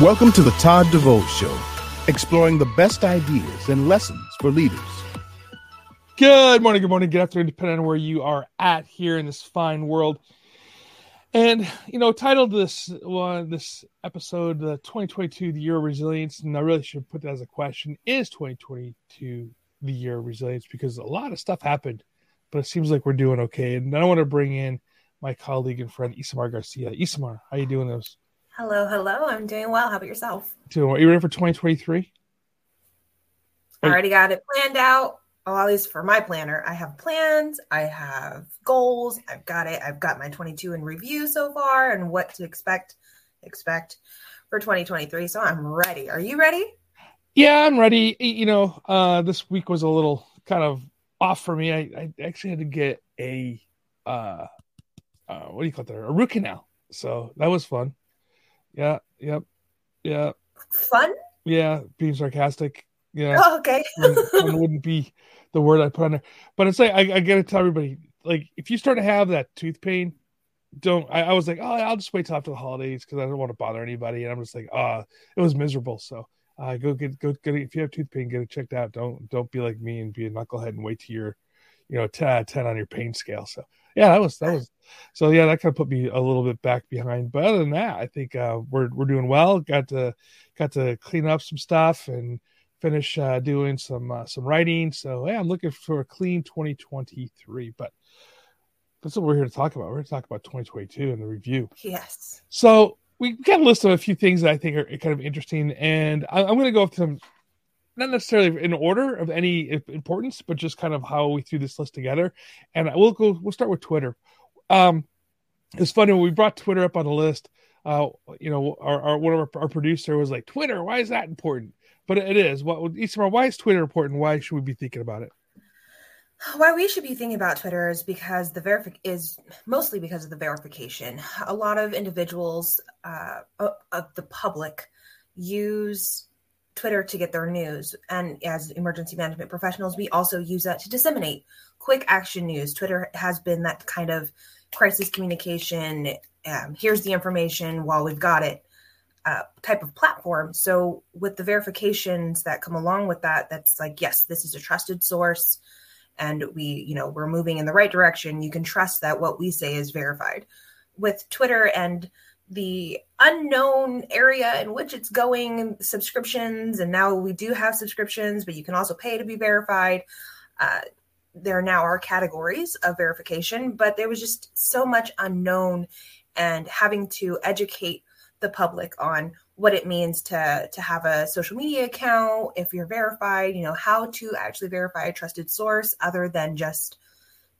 Welcome to the Todd DeVoe Show, exploring the best ideas and lessons for leaders. Good morning, good morning, good afternoon, depending on where you are at here in this fine world. And you know, titled this one, this episode, the 2022, the year of resilience, and I really should put that as a question: Is 2022 the year of resilience? Because a lot of stuff happened, but it seems like we're doing okay. And I want to bring in my colleague and friend Isamar Garcia. Isamar, how you doing? Those Hello, hello. I'm doing well. How about yourself? Doing well. Are you ready for 2023? I already got it planned out. Oh, at least for my planner, I have plans. I have goals. I've got it. I've got my 22 in review so far, and what to expect expect for 2023. So I'm ready. Are you ready? Yeah, I'm ready. You know, uh, this week was a little kind of off for me. I, I actually had to get a uh, uh, what do you call that? A root canal. So that was fun. Yeah. Yep. Yeah. Fun. Yeah. Being sarcastic. Yeah. Oh, okay. fun wouldn't be the word I put on there, but it's like I, I got to tell everybody, like if you start to have that tooth pain, don't. I, I was like, oh, I'll just wait till after the holidays because I don't want to bother anybody, and I'm just like, ah, oh, it was miserable. So. Uh, go get go get it. if you have tooth pain, get it checked out. Don't don't be like me and be a knucklehead and wait till you're, you know, 10, 10 on your pain scale. So yeah, that was that was so yeah, that kind of put me a little bit back behind. But other than that, I think uh, we're we're doing well. Got to got to clean up some stuff and finish uh, doing some uh, some writing. So yeah, I'm looking for a clean 2023. But that's what we're here to talk about. We're here to talk about 2022 and the review. Yes. So we got a list of a few things that I think are kind of interesting, and I, am going to go through them not necessarily in order of any importance, but just kind of how we threw this list together. And we'll go. We'll start with Twitter. Um, it's funny when we brought Twitter up on the list. Uh, you know, our, our one of our, our, producer was like, "Twitter, why is that important?" But it is. What Isamar, why is Twitter important? Why should we be thinking about it? Why we should be thinking about Twitter is because the verific is mostly because of the verification. A lot of individuals uh, of the public use Twitter to get their news. And as emergency management professionals, we also use that to disseminate quick action news. Twitter has been that kind of crisis communication. Um, here's the information while we've got it uh, type of platform. So, with the verifications that come along with that, that's like, yes, this is a trusted source and we, you know, we're moving in the right direction. You can trust that what we say is verified. With Twitter and the unknown area in which it's going, subscriptions, and now we do have subscriptions, but you can also pay to be verified. Uh, there now are categories of verification, but there was just so much unknown and having to educate the public on what it means to to have a social media account if you're verified you know how to actually verify a trusted source other than just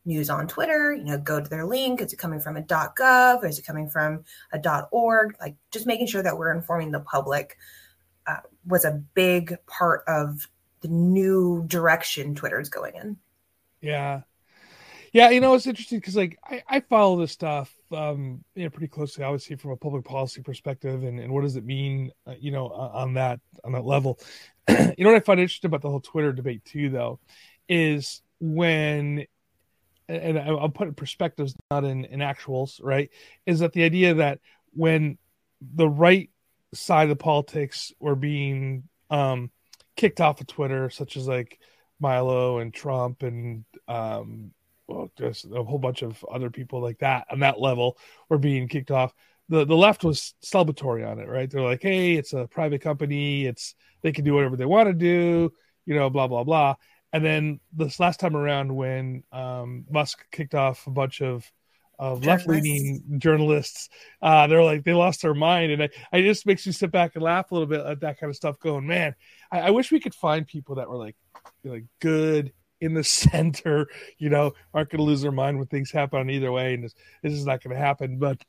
news on Twitter, you know, go to their link. Is it coming from a .gov? Or Is it coming from a .org? Like just making sure that we're informing the public uh, was a big part of the new direction Twitter is going in. Yeah. Yeah, you know, it's interesting because like I, I follow this stuff um you know pretty closely obviously from a public policy perspective and, and what does it mean uh, you know on that on that level you know what i find interesting about the whole twitter debate too though is when and I'll put in perspectives, not in, in actuals, right? Is that the idea that when the right side of politics were being um, kicked off of Twitter, such as like Milo and Trump and um, well, just a whole bunch of other people like that on that level were being kicked off. The the left was celebratory on it, right? They're like, hey, it's a private company, it's they can do whatever they want to do, you know, blah blah blah. And then this last time around, when um, Musk kicked off a bunch of of left leaning journalists, uh, they're like they lost their mind, and I, I just makes you sit back and laugh a little bit at that kind of stuff. Going, man, I, I wish we could find people that were like like good in the center, you know, aren't going to lose their mind when things happen on either way, and this, this is not going to happen. But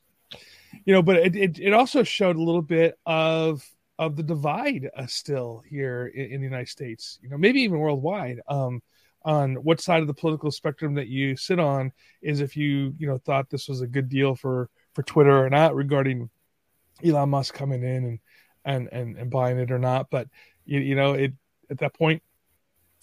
you know, but it, it, it also showed a little bit of of the divide uh, still here in, in, the United States, you know, maybe even worldwide, um, on what side of the political spectrum that you sit on is if you, you know, thought this was a good deal for, for Twitter or not regarding Elon Musk coming in and, and, and, and buying it or not. But, you, you know, it, at that point,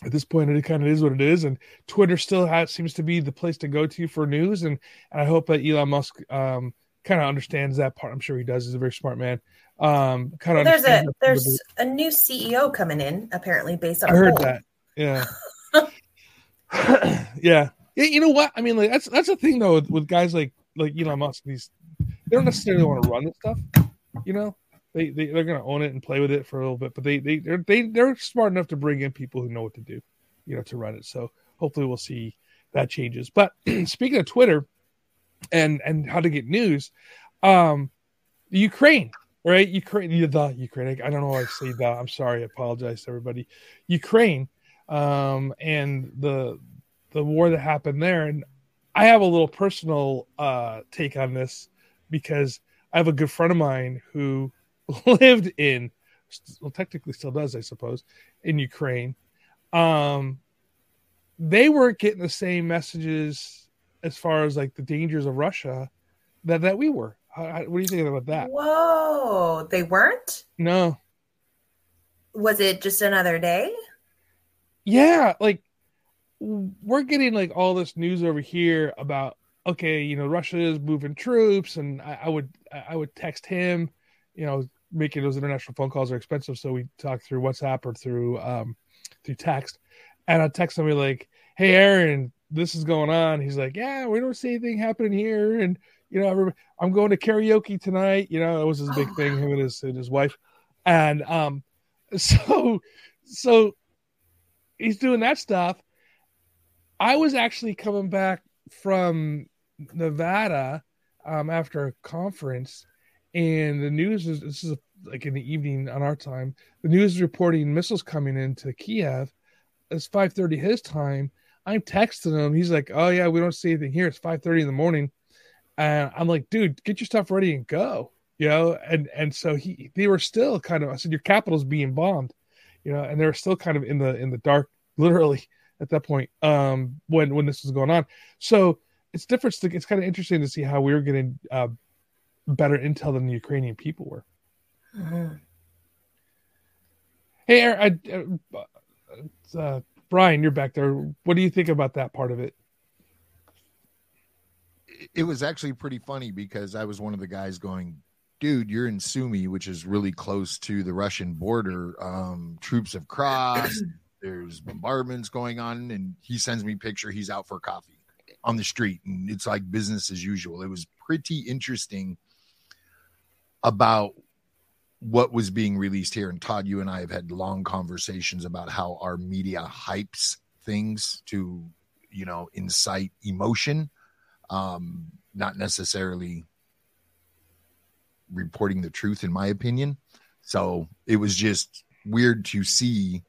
at this point, it kind of is what it is, and Twitter still has, seems to be the place to go to for news. And, and I hope that Elon Musk um, kind of understands that part. I'm sure he does. He's a very smart man. Um, kind of. Well, there's a there's a new CEO coming in apparently based on. I heard that. Yeah. yeah. Yeah. You know what? I mean, like that's that's the thing though with, with guys like like Elon Musk. These they don't necessarily want to run this stuff. You know, they, they they're going to own it and play with it for a little bit, but they they they're they, they're smart enough to bring in people who know what to do, you know, to run it. So hopefully we'll see that changes. But speaking of Twitter and and how to get news, um, Ukraine, right? Ukraine, the Ukraine. I don't know why I say that. I'm sorry. I apologize to everybody. Ukraine, um, and the the war that happened there, and I have a little personal uh take on this because I have a good friend of mine who lived in, well, technically still does, I suppose, in Ukraine. Um, they weren't getting the same messages as far as like the dangers of Russia that that we were. How, what do you think about that? Whoa, they weren't. No. Was it just another day? Yeah, like we're getting like all this news over here about okay, you know, Russia is moving troops, and I, I would I would text him, you know, making those international phone calls are expensive, so we talk through WhatsApp or through um through text, and I text somebody like, "Hey, Aaron, this is going on." He's like, "Yeah, we don't see anything happening here," and you know, I'm going to karaoke tonight. You know, it was his big thing, him and his and his wife, and um, so so he's doing that stuff. I was actually coming back from Nevada um, after a conference, and the news is this is like in the evening on our time. The news is reporting missiles coming into Kiev. It's five thirty his time. I'm texting him. He's like, "Oh yeah, we don't see anything here. It's five thirty in the morning." And I'm like, "Dude, get your stuff ready and go." You know, and and so he they were still kind of. I said, "Your capital's being bombed," you know, and they're still kind of in the in the dark, literally at that point um when when this was going on. So it's different. It's kind of interesting to see how we are getting uh, better intel than the Ukrainian people were. Mm-hmm. Hey, I, uh, uh, Brian, you're back there. What do you think about that part of it? It was actually pretty funny because I was one of the guys going, dude, you're in Sumy, which is really close to the Russian border. Um, troops have crossed. There's bombardments going on, and he sends me picture. He's out for coffee on the street and it's like business as usual. It was pretty interesting about what was being released here. And Todd, you and I have had long conversations about how our media hypes things to, you know, incite emotion, um, not necessarily reporting the truth, in my opinion. So it was just weird to see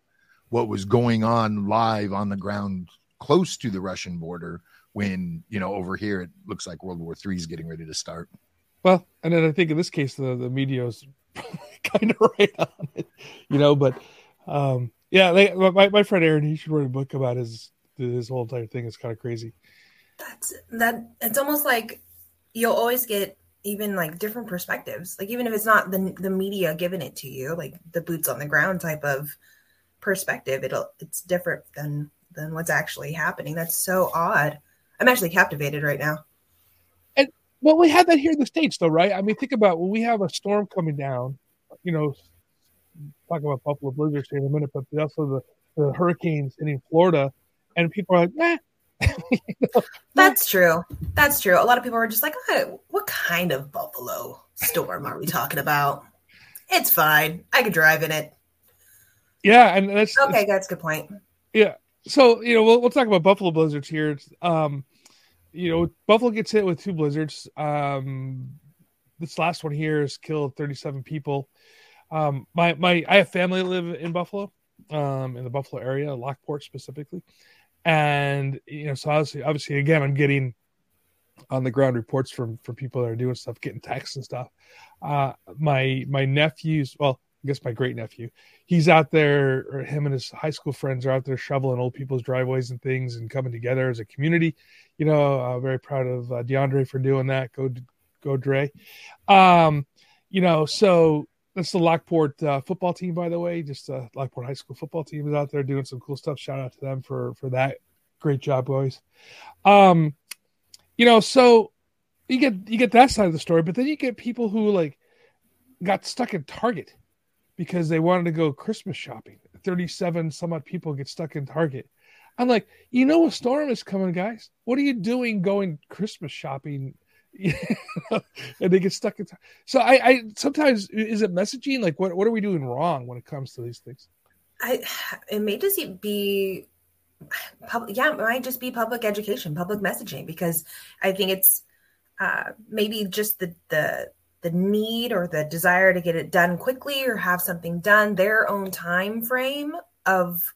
what was going on live on the ground close to the Russian border when you know over here it looks like World War III is getting ready to start. Well, and then I think in this case the the media is kind of right on it, you know. But um, yeah, they, my my friend Aaron, he should write a book about his his whole entire thing. It's kind of crazy. That's that. It's almost like you'll always get even like different perspectives. Like even if it's not the the media giving it to you, like the boots on the ground type of perspective, it'll it's different than than what's actually happening. That's so odd. I'm actually captivated right now. Well, we have that here in the states, though, right? I mean, think about when we have a storm coming down. You know, talk about Buffalo blizzards here in a minute, but also the, the hurricanes hitting Florida, and people are like, "Nah." you know? That's true. That's true. A lot of people are just like, oh, "What kind of Buffalo storm are we talking about?" It's fine. I could drive in it. Yeah, and that's okay. That's a good point. Yeah. So you know, we'll, we'll talk about Buffalo blizzards here. Um, you know, Buffalo gets hit with two blizzards. Um, this last one here has killed 37 people. Um, my my I have family live in Buffalo, um, in the Buffalo area, Lockport specifically, and you know, so obviously, obviously, again, I'm getting on the ground reports from from people that are doing stuff, getting texts and stuff. Uh, my my nephews, well, I guess my great nephew, he's out there, or him and his high school friends are out there shoveling old people's driveways and things and coming together as a community. You know, uh, very proud of uh, DeAndre for doing that. Go, go, Dre. Um, you know, so that's the Lockport uh, football team, by the way. Just uh, Lockport High School football team is out there doing some cool stuff. Shout out to them for for that. Great job, boys. Um, you know, so you get you get that side of the story, but then you get people who like got stuck in Target because they wanted to go Christmas shopping. 37 some odd people get stuck in Target. I'm like, you know, a storm is coming, guys. What are you doing going Christmas shopping? and they get stuck in. So I, I sometimes is it messaging? Like, what what are we doing wrong when it comes to these things? I it may just be public. Yeah, it might just be public education, public messaging, because I think it's uh, maybe just the the the need or the desire to get it done quickly or have something done their own time frame of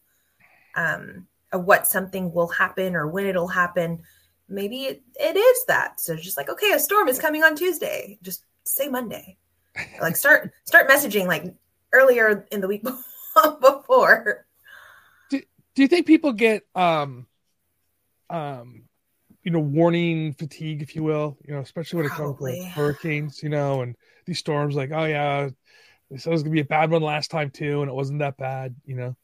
um of what something will happen or when it'll happen maybe it, it is that. So just like okay a storm is coming on tuesday just say monday. Like start start messaging like earlier in the week before. Do, do you think people get um um you know warning fatigue if you will you know especially when Probably. it comes to hurricanes you know and these storms like oh yeah they said it was gonna be a bad one last time too and it wasn't that bad you know?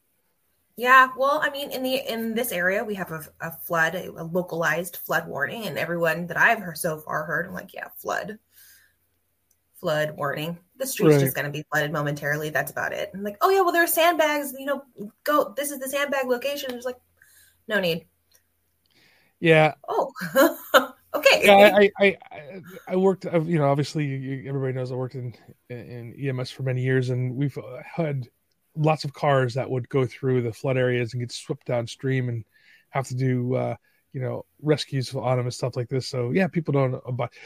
Yeah well i mean in the in this area we have a, a flood a, a, localized flood warning and everyone that i've heard so far heard i'm like yeah flood. Flood warning. The street's right. just going to be flooded momentarily that's about it. I'm like oh yeah well there are sandbags you know go this is the sandbag location it's like no need yeah. Oh. okay. Yeah, I, I, I, worked. You know, obviously, everybody knows I worked in in EMS for many years, and we've had lots of cars that would go through the flood areas and get swept downstream and have to do, uh, you know, rescues on them and stuff like this. So yeah, people don't.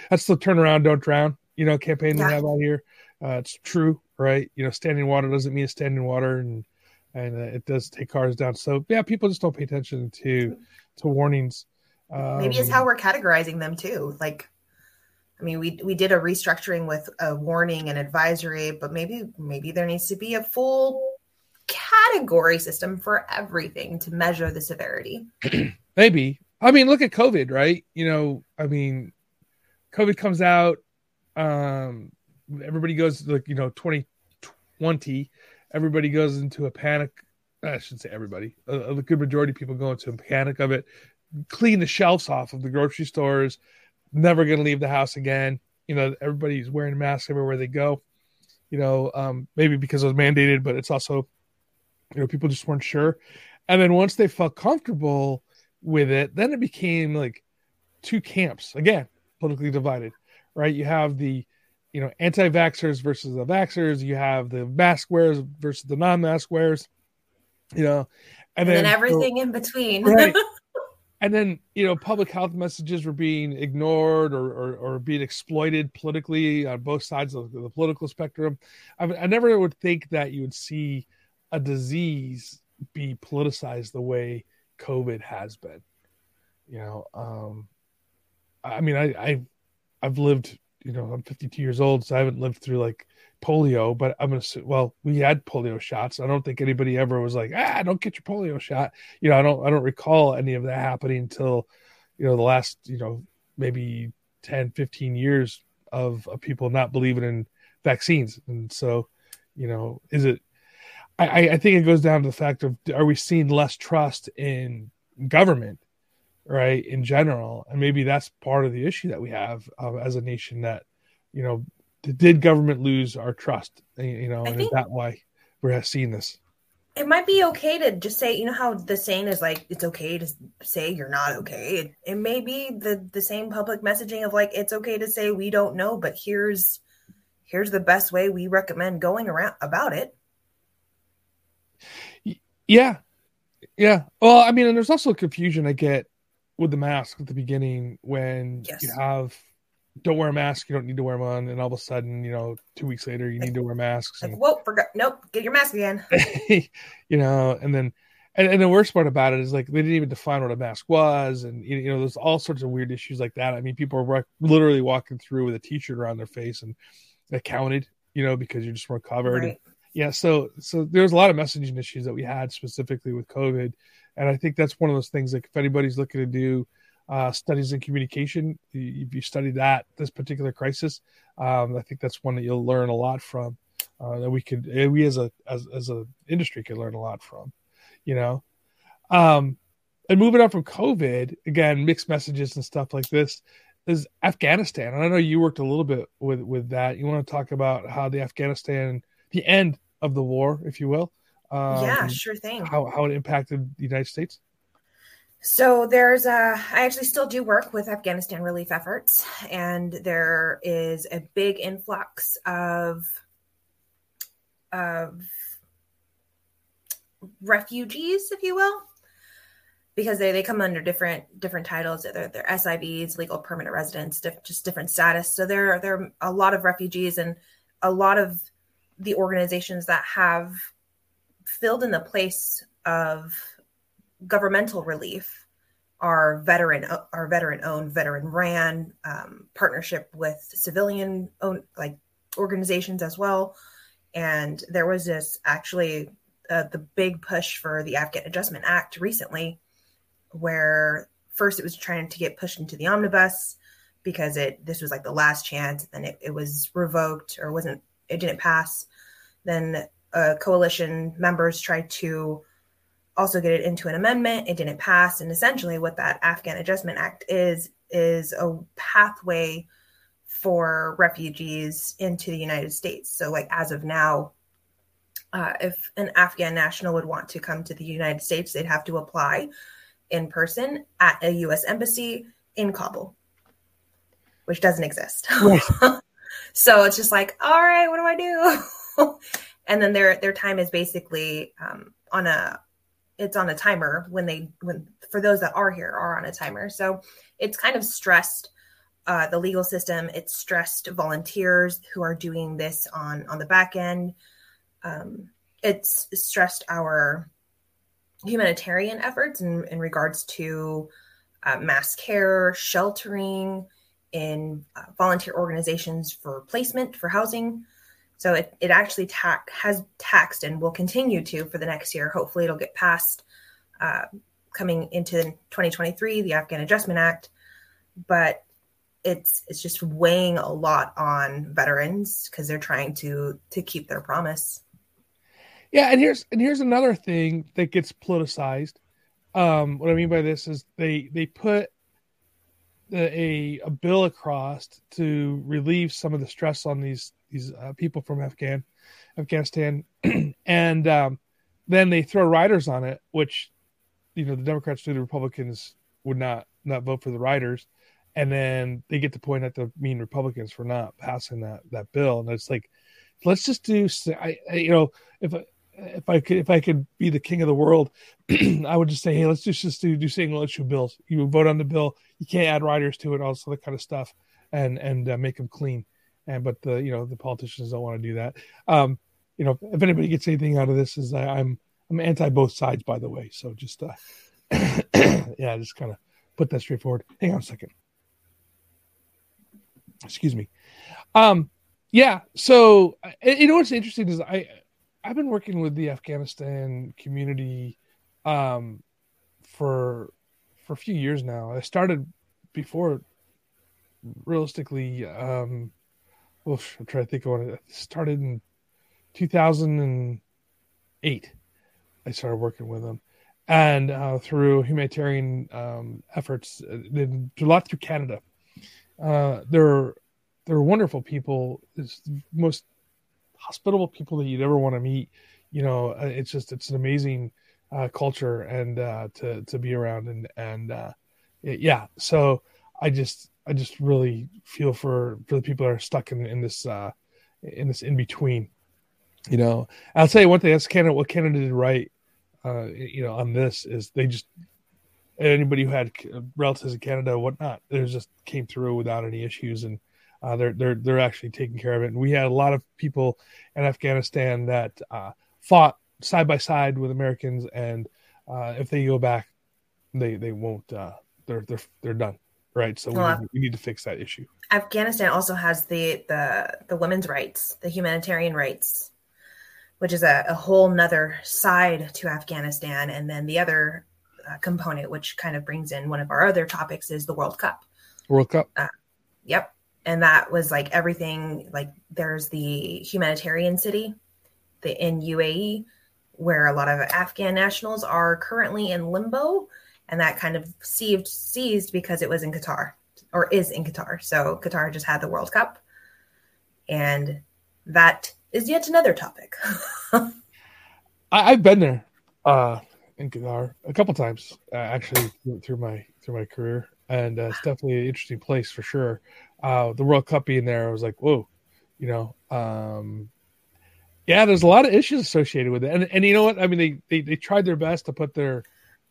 That's the turn around, don't drown. You know, campaign yeah. we have out here. Uh, it's true, right? You know, standing water doesn't mean standing water, and and uh, it does take cars down. So yeah, people just don't pay attention to to warnings. Um, Maybe it's how we're categorizing them too. Like, I mean, we we did a restructuring with a warning and advisory, but maybe maybe there needs to be a full category system for everything to measure the severity. maybe. I mean, look at COVID, right? You know, I mean, COVID comes out, um, everybody goes like, you know, 2020, everybody goes into a panic. I shouldn't say everybody, a, a good majority of people go into a panic of it clean the shelves off of the grocery stores. Never going to leave the house again. You know, everybody's wearing masks everywhere they go. You know, um, maybe because it was mandated, but it's also, you know, people just weren't sure. And then once they felt comfortable with it, then it became like two camps again, politically divided, right? You have the, you know, anti-vaxxers versus the vaxxers. You have the mask wearers versus the non-mask wearers. You know, and, and then, then, everything so, in between. right. and then you know public health messages were being ignored or, or, or being exploited politically on both sides of the political spectrum. I, I, never would think that you would see a disease be politicized the way covid has been you know um i mean i i i've lived you know i'm 52 years old so i haven't lived through like polio, but I'm gonna say, well, we had polio shots. I don't think anybody ever was like, ah, don't get your polio shot. You know, I don't I don't recall any of that happening until, you know, the last, you know, maybe 10, 15 years of, of people not believing in vaccines. And so, you know, is it I, I think it goes down to the fact of are we seeing less trust in government right in general and maybe that's part of the issue that we have uh, as a nation that you know did government lose our trust? You know, I and is that why we're seeing this? It might be okay to just say, you know, how the saying is like, it's okay to say you're not okay. It, it may be the the same public messaging of like, it's okay to say we don't know, but here's here's the best way we recommend going around about it. Yeah, yeah. Well, I mean, and there's also confusion I get with the mask at the beginning when yes. you have don't wear a mask. You don't need to wear one. And all of a sudden, you know, two weeks later, you need to wear masks. And, like, whoa, forgot. Nope, get your mask again. you know, and then, and, and the worst part about it is like they didn't even define what a mask was, and you know, there's all sorts of weird issues like that. I mean, people are literally walking through with a T-shirt around their face, and that counted, you know, because you're just weren't covered. Right. And, yeah, so so there's a lot of messaging issues that we had specifically with COVID, and I think that's one of those things. Like if anybody's looking to do uh, studies in communication. If you study that, this particular crisis, um, I think that's one that you'll learn a lot from. Uh, that we could, eh, we as a as as a industry could learn a lot from, you know. Um, and moving on from COVID, again, mixed messages and stuff like this. is Afghanistan. And I know you worked a little bit with with that. You want to talk about how the Afghanistan, the end of the war, if you will. Um, yeah, sure thing. How how it impacted the United States. So there's a, I actually still do work with Afghanistan relief efforts, and there is a big influx of of refugees, if you will, because they, they come under different different titles. They're, they're SIVs, legal permanent residents, diff, just different status. So there there are a lot of refugees and a lot of the organizations that have filled in the place of governmental relief are veteran are veteran owned, veteran ran um, partnership with civilian owned like organizations as well. And there was this actually uh, the big push for the Afghan Adjustment Act recently where first it was trying to get pushed into the omnibus because it this was like the last chance and it, it was revoked or wasn't it didn't pass then uh, coalition members tried to also get it into an amendment it didn't pass and essentially what that afghan adjustment act is is a pathway for refugees into the united states so like as of now uh, if an afghan national would want to come to the united states they'd have to apply in person at a U.S. embassy in Kabul, which doesn't exist. So it's just like, all right, what do I do? and then their their time is basically um, on a it's on a timer when they when for those that are here are on a timer. So it's kind of stressed uh, the legal system. It's stressed volunteers who are doing this on on the back end. Um, it's stressed our humanitarian efforts in, in regards to uh, mass care, sheltering, in uh, volunteer organizations for placement for housing. So it, it actually ta- has taxed and will continue to for the next year. Hopefully, it'll get passed uh, coming into 2023, the Afghan Adjustment Act. But it's it's just weighing a lot on veterans because they're trying to to keep their promise. Yeah, and here's and here's another thing that gets politicized. Um, what I mean by this is they they put a a bill across to relieve some of the stress on these these uh, people from Afghan Afghanistan, and um, then they throw riders on it, which you know the Democrats do, the Republicans would not not vote for the riders, and then they get to point at the mean Republicans for not passing that that bill, and it's like, let's just do, I, I you know if if I could if I could be the king of the world, I would just say, hey, let's just just do, do single issue bills. You vote on the bill. You can't add riders to it, all this other kind of stuff, and and uh, make them clean. And but the you know the politicians don't want to do that. Um, you know, if anybody gets anything out of this, is I, I'm I'm anti both sides, by the way. So just uh, yeah, just kind of put that straightforward. Hang on a second. Excuse me. Um, yeah. So you know what's interesting is I I've been working with the Afghanistan community um, for for a few years now. I started before realistically um oof, I'm trying to think of when it started in 2008 I started working with them. And uh, through humanitarian um, efforts uh, a lot through Canada. Uh, they're they're wonderful people. It's most hospitable people that you'd ever want to meet. You know, uh, it's just it's an amazing uh, culture and uh, to to be around and and uh, yeah. So I just I just really feel for for the people that are stuck in in this uh, in this in between. You know, I'll tell you one thing. That's Canada. What Canada did right, uh, you know, on this is they just anybody who had relatives in Canada, whatnot, they just came through without any issues and uh, they're they're they're actually taking care of it. And we had a lot of people in Afghanistan that uh, fought side by side with Americans, and uh, if they go back, they they won't. Uh, they're they're they're done. Right. So well, we, need, we need to fix that issue. Afghanistan also has the the the women's rights, the humanitarian rights, which is a, a whole nother side to Afghanistan, and then the other uh, component, which kind of brings in one of our other topics, is the World Cup. World Cup. Uh, yep and that was like everything like there's the humanitarian city the in UAE where a lot of Afghan nationals are currently in limbo and that kind of seized seized because it was in Qatar or is in Qatar. So Qatar just had the World Cup, and that is yet another topic. I, have been there uh, in Qatar a couple times, uh, actually through my through my career, and uh, it's definitely an interesting place for sure. Uh, the World Cup being there, I was like, whoa, you know. Um, yeah, there's a lot of issues associated with it, and and you know what? I mean, they they, they tried their best to put their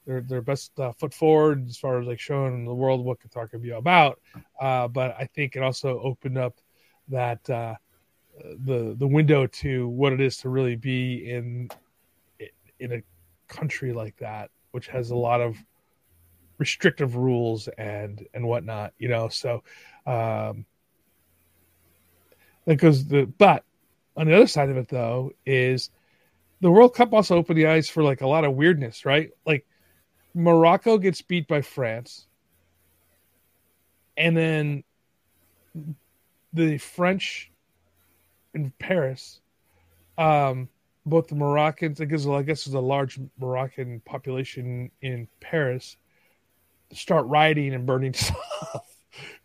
their their best uh, foot forward as far as like showing the world what Qatar can be about. Uh, but I think it also opened up that uh, the the window to what it is to really be in in a country like that, which has a lot of restrictive rules and and whatnot. You know, so um, that goes the but on the other side of it though is the World Cup also opened the eyes for like a lot of weirdness, right? Like Morocco gets beat by France, and then the French in Paris, um, both the Moroccans, because I guess there's a large Moroccan population in Paris, start rioting and burning stuff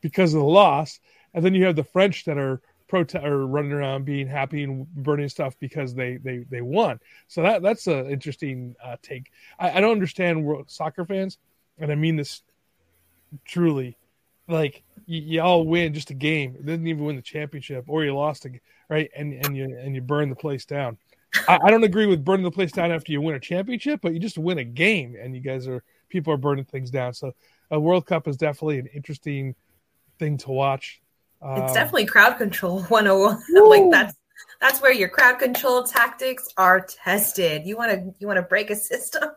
because of the loss, and then you have the French that are protest or running around being happy and burning stuff because they they they won. So that that's an interesting uh, take. I, I don't understand world soccer fans, and I mean this truly. Like y- y'all win just a game, it didn't even win the championship, or you lost a right, and and you and you burn the place down. I, I don't agree with burning the place down after you win a championship, but you just win a game, and you guys are people are burning things down. So a World Cup is definitely an interesting thing to watch it's um, definitely crowd control 101. like that's that's where your crowd control tactics are tested. You want to you want to break a system.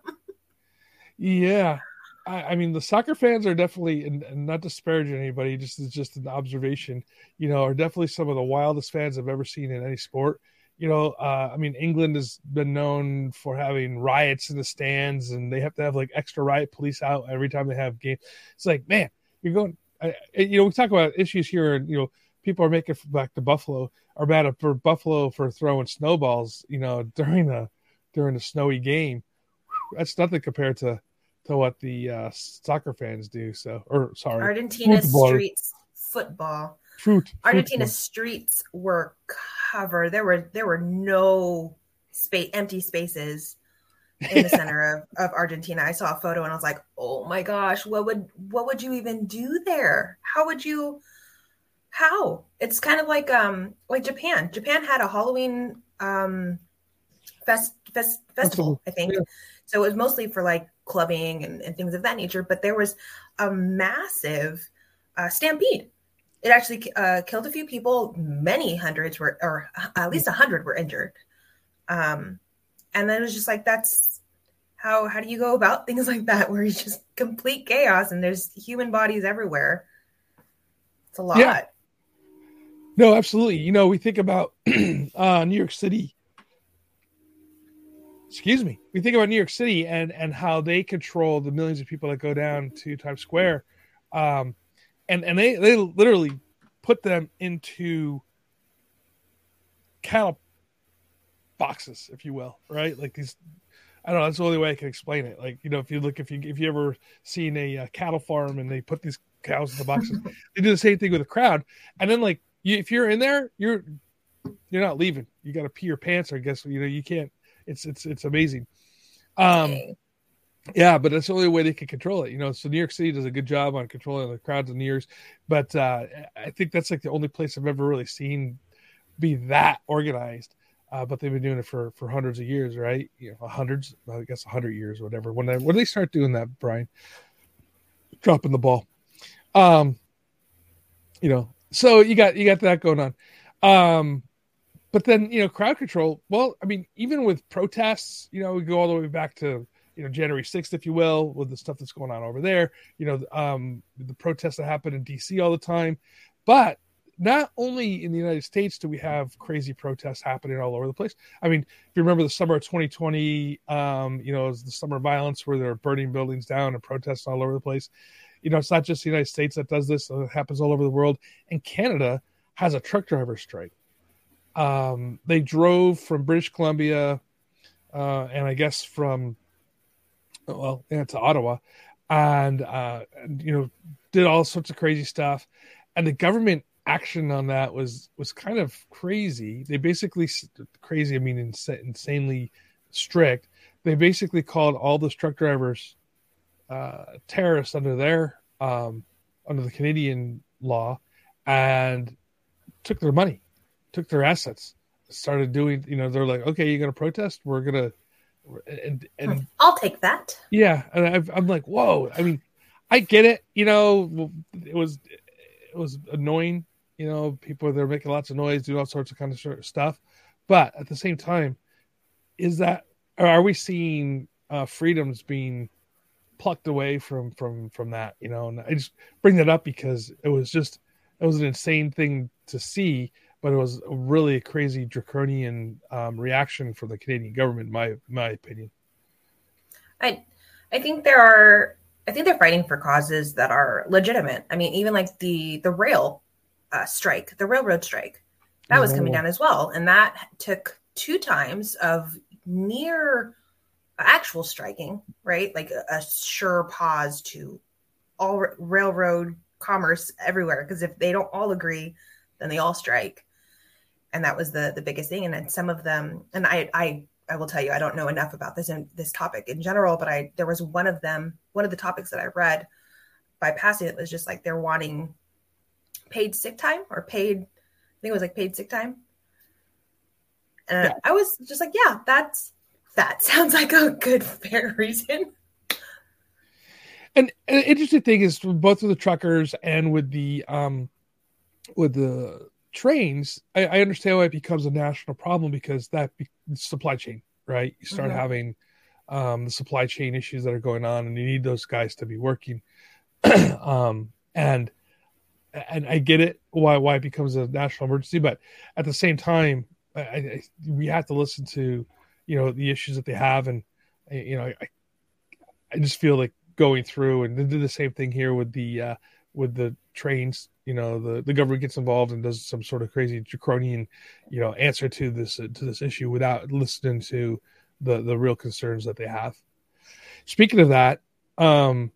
yeah. I, I, mean, the soccer fans are definitely, and, and not disparaging anybody, just is just an observation. You know, are definitely some of the wildest fans I've ever seen in any sport. You know, uh, I mean, England has been known for having riots in the stands, and they have to have like extra riot police out every time they have games. It's like, man, you're going I, you know, we talk about issues here, and you know, people are making back to Buffalo are mad for Buffalo for throwing snowballs, you know, during the during the snowy game. That's nothing compared to to what the uh, soccer fans do. So, or sorry, Argentina streets football. Fruit. Argentina streets were covered. There were there were no space empty spaces in the center of, of Argentina. I saw a photo and I was like, oh my gosh, what would what would you even do there? How would you how? It's kind of like um like Japan. Japan had a Halloween um fest, fest festival, I think. Yeah. So it was mostly for like clubbing and, and, things of that nature, but there was a massive uh, stampede. It actually uh, killed a few people. Many hundreds were, or at least a hundred were injured. Um, and then it was just like that's how how do you go about things like that where it's just complete chaos and there's human bodies everywhere it's a lot yeah. no absolutely you know we think about uh new york city excuse me we think about new york city and and how they control the millions of people that go down to times square um and and they they literally put them into cattle boxes, if you will, right? Like these. I don't know. That's the only way I can explain it. Like you know, if you look, if you if you ever seen a uh, cattle farm and they put these cows in the boxes, they do the same thing with a crowd. And then like you, if you're in there, you're you're not leaving. You got to pee your pants, or I guess you know you can't. It's it's it's amazing. Um, yeah, but that's the only way they can control it. You know, so New York City does a good job on controlling the crowds in the years, but uh, I think that's like the only place I've ever really seen be that organized uh, but they've been doing it for for hundreds of years, right? You know, hundreds, I guess, hundred years, whatever. When they when they start doing that, Brian, dropping the ball, um, you know, so you got you got that going on, um, but then you know, crowd control. Well, I mean, even with protests, you know, we go all the way back to you know January sixth, if you will, with the stuff that's going on over there. You know, um, the protests that happen in D.C. all the time, but not only in the United States do we have crazy protests happening all over the place. I mean, if you remember the summer of 2020, um, you know, it was the summer violence where they're burning buildings down and protests all over the place. You know, it's not just the United States that does this; it happens all over the world. And Canada has a truck driver strike. Um, they drove from British Columbia, uh, and I guess from well, yeah, to Ottawa, and uh, you know, did all sorts of crazy stuff, and the government action on that was was kind of crazy. They basically crazy. I mean, ins- insanely strict. They basically called all the truck drivers uh, terrorists under their um, under the Canadian law, and took their money, took their assets, started doing. You know, they're like, okay, you're going to protest. We're gonna and and I'll take that. yeah, and I've, I'm like, whoa. I mean, I get it. You know, it was it was annoying. You know, people they're making lots of noise, doing all sorts of kind of stuff. But at the same time, is that or are we seeing uh, freedoms being plucked away from from from that? You know, and I just bring that up because it was just it was an insane thing to see but it was a really crazy draconian um, reaction from the Canadian government, in my my opinion. I I think there are I think they're fighting for causes that are legitimate. I mean, even like the the rail uh, strike, the railroad strike, that was coming down as well, and that took two times of near actual striking, right? Like a, a sure pause to all r- railroad commerce everywhere. Because if they don't all agree, then they all strike and that was the the biggest thing. And then some of them and i i i will tell you i don't know enough about this in this topic in general but i there was one of them one of the topics that i read by passing it was just like they're wanting paid sick time or paid i think it was like paid sick time. And yeah. i was just like yeah that's that sounds like a good fair reason. And, an interesting thing is both with the truckers and with the um with the trains, I, I, understand why it becomes a national problem because that be, supply chain, right? You start mm-hmm. having um, the supply chain issues that are going on, and you need those guys to be working. um, and and I get it why why it becomes a national emergency, but at the same time, I, I, we have to listen to you know the issues that they have, and you know I I just feel like going through and they did the same thing here with the uh, with the trains you know the, the government gets involved and does some sort of crazy draconian you know answer to this uh, to this issue without listening to the the real concerns that they have. Speaking of that um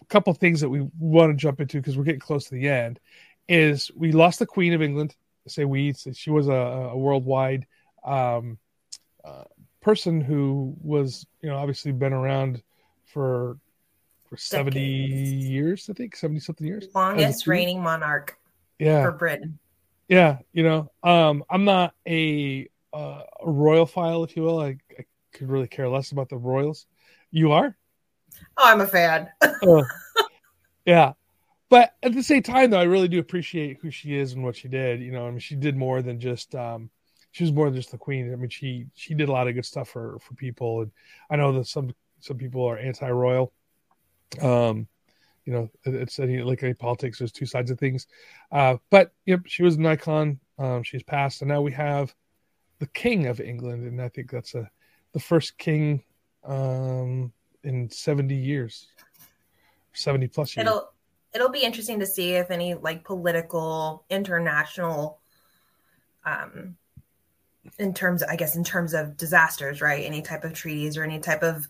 a couple things that we want to jump into because we're getting close to the end is we lost the queen of england. Say we she was a, a worldwide um uh, person who was you know obviously been around for for 70 years, I think, 70 something years. Longest reigning monarch yeah. for Britain. Yeah, you know, um, I'm not a, uh, a royal file, if you will. I, I, could really care less about the royals. You are? Oh, I'm a fan. uh, yeah. But at the same time, though, I really do appreciate who she is and what she did. You know, I mean, she did more than just um, she was more than just the queen. I mean, she she did a lot of good stuff for for people. And I know that some some people are anti-royal, um, you know, it's any like any politics. There's two sides of things. Uh, but yep, she was an icon. Um, she's passed, and now we have the King of England, and I think that's a the first king um, in 70 years, 70 plus years. It'll it'll be interesting to see if any like political international um in terms i guess in terms of disasters right any type of treaties or any type of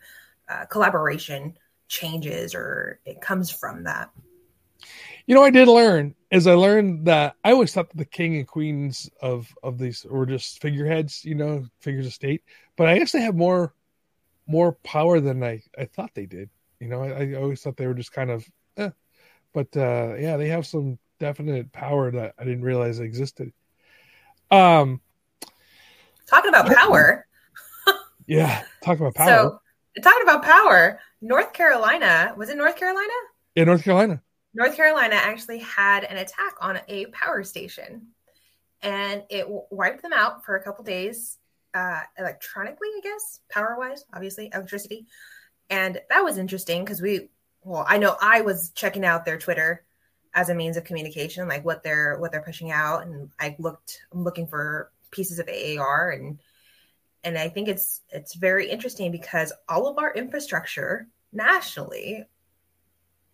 uh, collaboration changes or it comes from that. You know, I did learn as I learned that I always thought that the king and queens of of these were just figureheads, you know, figures of state. But I guess they have more more power than I I thought they did. You know, I, I always thought they were just kind of, eh. but uh, yeah, they have some definite power that I didn't realize existed. Um, talking about power. yeah, talking about power. So, talking about power. North Carolina was it North Carolina? Yeah, North Carolina. North Carolina actually had an attack on a power station, and it wiped them out for a couple days, uh, electronically, I guess, power wise, obviously, electricity, and that was interesting because we, well, I know I was checking out their Twitter as a means of communication, like what they're what they're pushing out, and I looked, I'm looking for pieces of AAR and and I think it's it's very interesting because all of our infrastructure nationally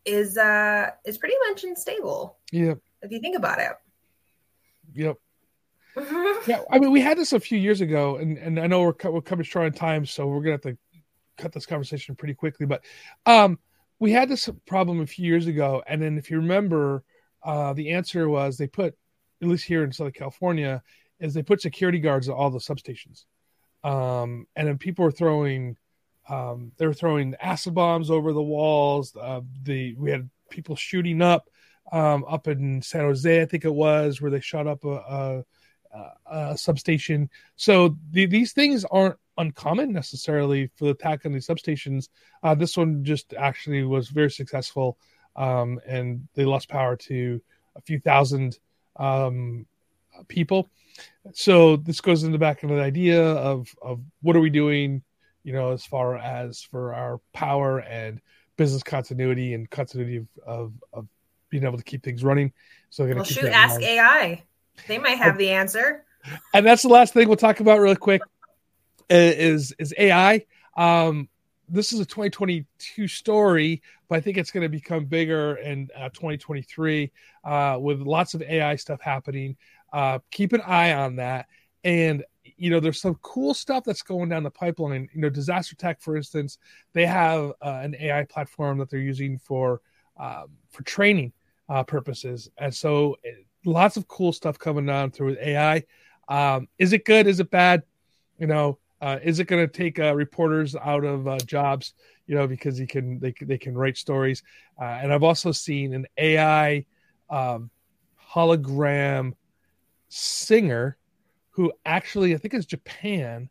is uh is pretty much unstable. Yep. If you think about it. Yep. Mm-hmm. Yeah, I mean, we had this a few years ago, and, and I know we're we're coming short on time, so we're gonna have to cut this conversation pretty quickly. But um, we had this problem a few years ago, and then if you remember, uh, the answer was they put, at least here in Southern California, is they put security guards at all the substations, um, and then people were throwing, um, they were throwing acid bombs over the walls. Uh, the we had people shooting up um, up in San Jose, I think it was, where they shot up a, a, a substation. So the, these things aren't uncommon necessarily for the attack on these substations. Uh, this one just actually was very successful, um, and they lost power to a few thousand um, people. So this goes in the back into the idea of of what are we doing, you know, as far as for our power and business continuity and continuity of, of, of being able to keep things running. So well, shoot, ask AI. They might have the answer. And that's the last thing we'll talk about really quick is is AI. Um, this is a 2022 story, but I think it's going to become bigger in uh, 2023 uh, with lots of AI stuff happening. Uh, keep an eye on that. And you know, there's some cool stuff that's going down the pipeline. You know, Disaster Tech, for instance, they have uh, an AI platform that they're using for um, for training uh, purposes, and so eh, lots of cool stuff coming down through AI. Um, is it good? Is it bad? You know, uh, is it going to take uh, reporters out of uh, jobs? You know, because he can they they can write stories. And I've also seen an AI um, hologram singer who actually I think is Japan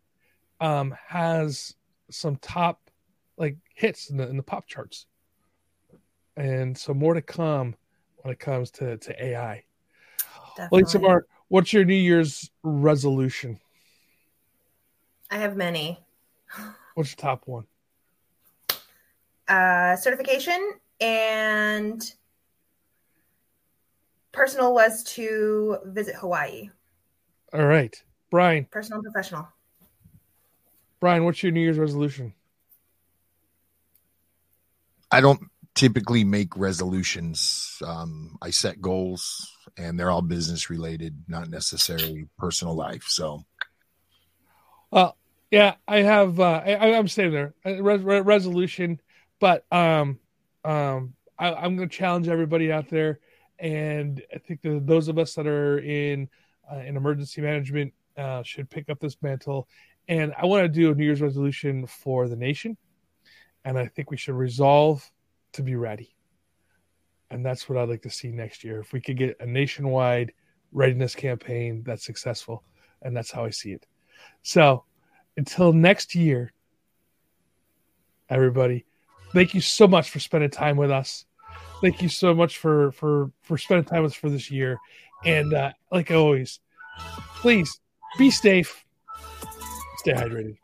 um, has some top like hits in the in the pop charts. And so more to come when it comes to to AI. Definitely. Lisa Mark, what's your New Year's resolution? I have many. What's your top one? Uh, certification and personal was to visit Hawaii. All right, Brian. Personal and professional. Brian, what's your New Year's resolution? I don't typically make resolutions. Um, I set goals, and they're all business related, not necessarily personal life. So well, yeah, I have. Uh, I, am saying there res, resolution, but um, um, I, am going to challenge everybody out there, and I think those of us that are in uh, in emergency management uh, should pick up this mantle. And I want to do a New Year's resolution for the nation, and I think we should resolve to be ready. And that's what I'd like to see next year. If we could get a nationwide readiness campaign that's successful, and that's how I see it. So until next year, everybody, thank you so much for spending time with us. Thank you so much for for for spending time with us for this year. And uh, like always, please be safe, stay hydrated.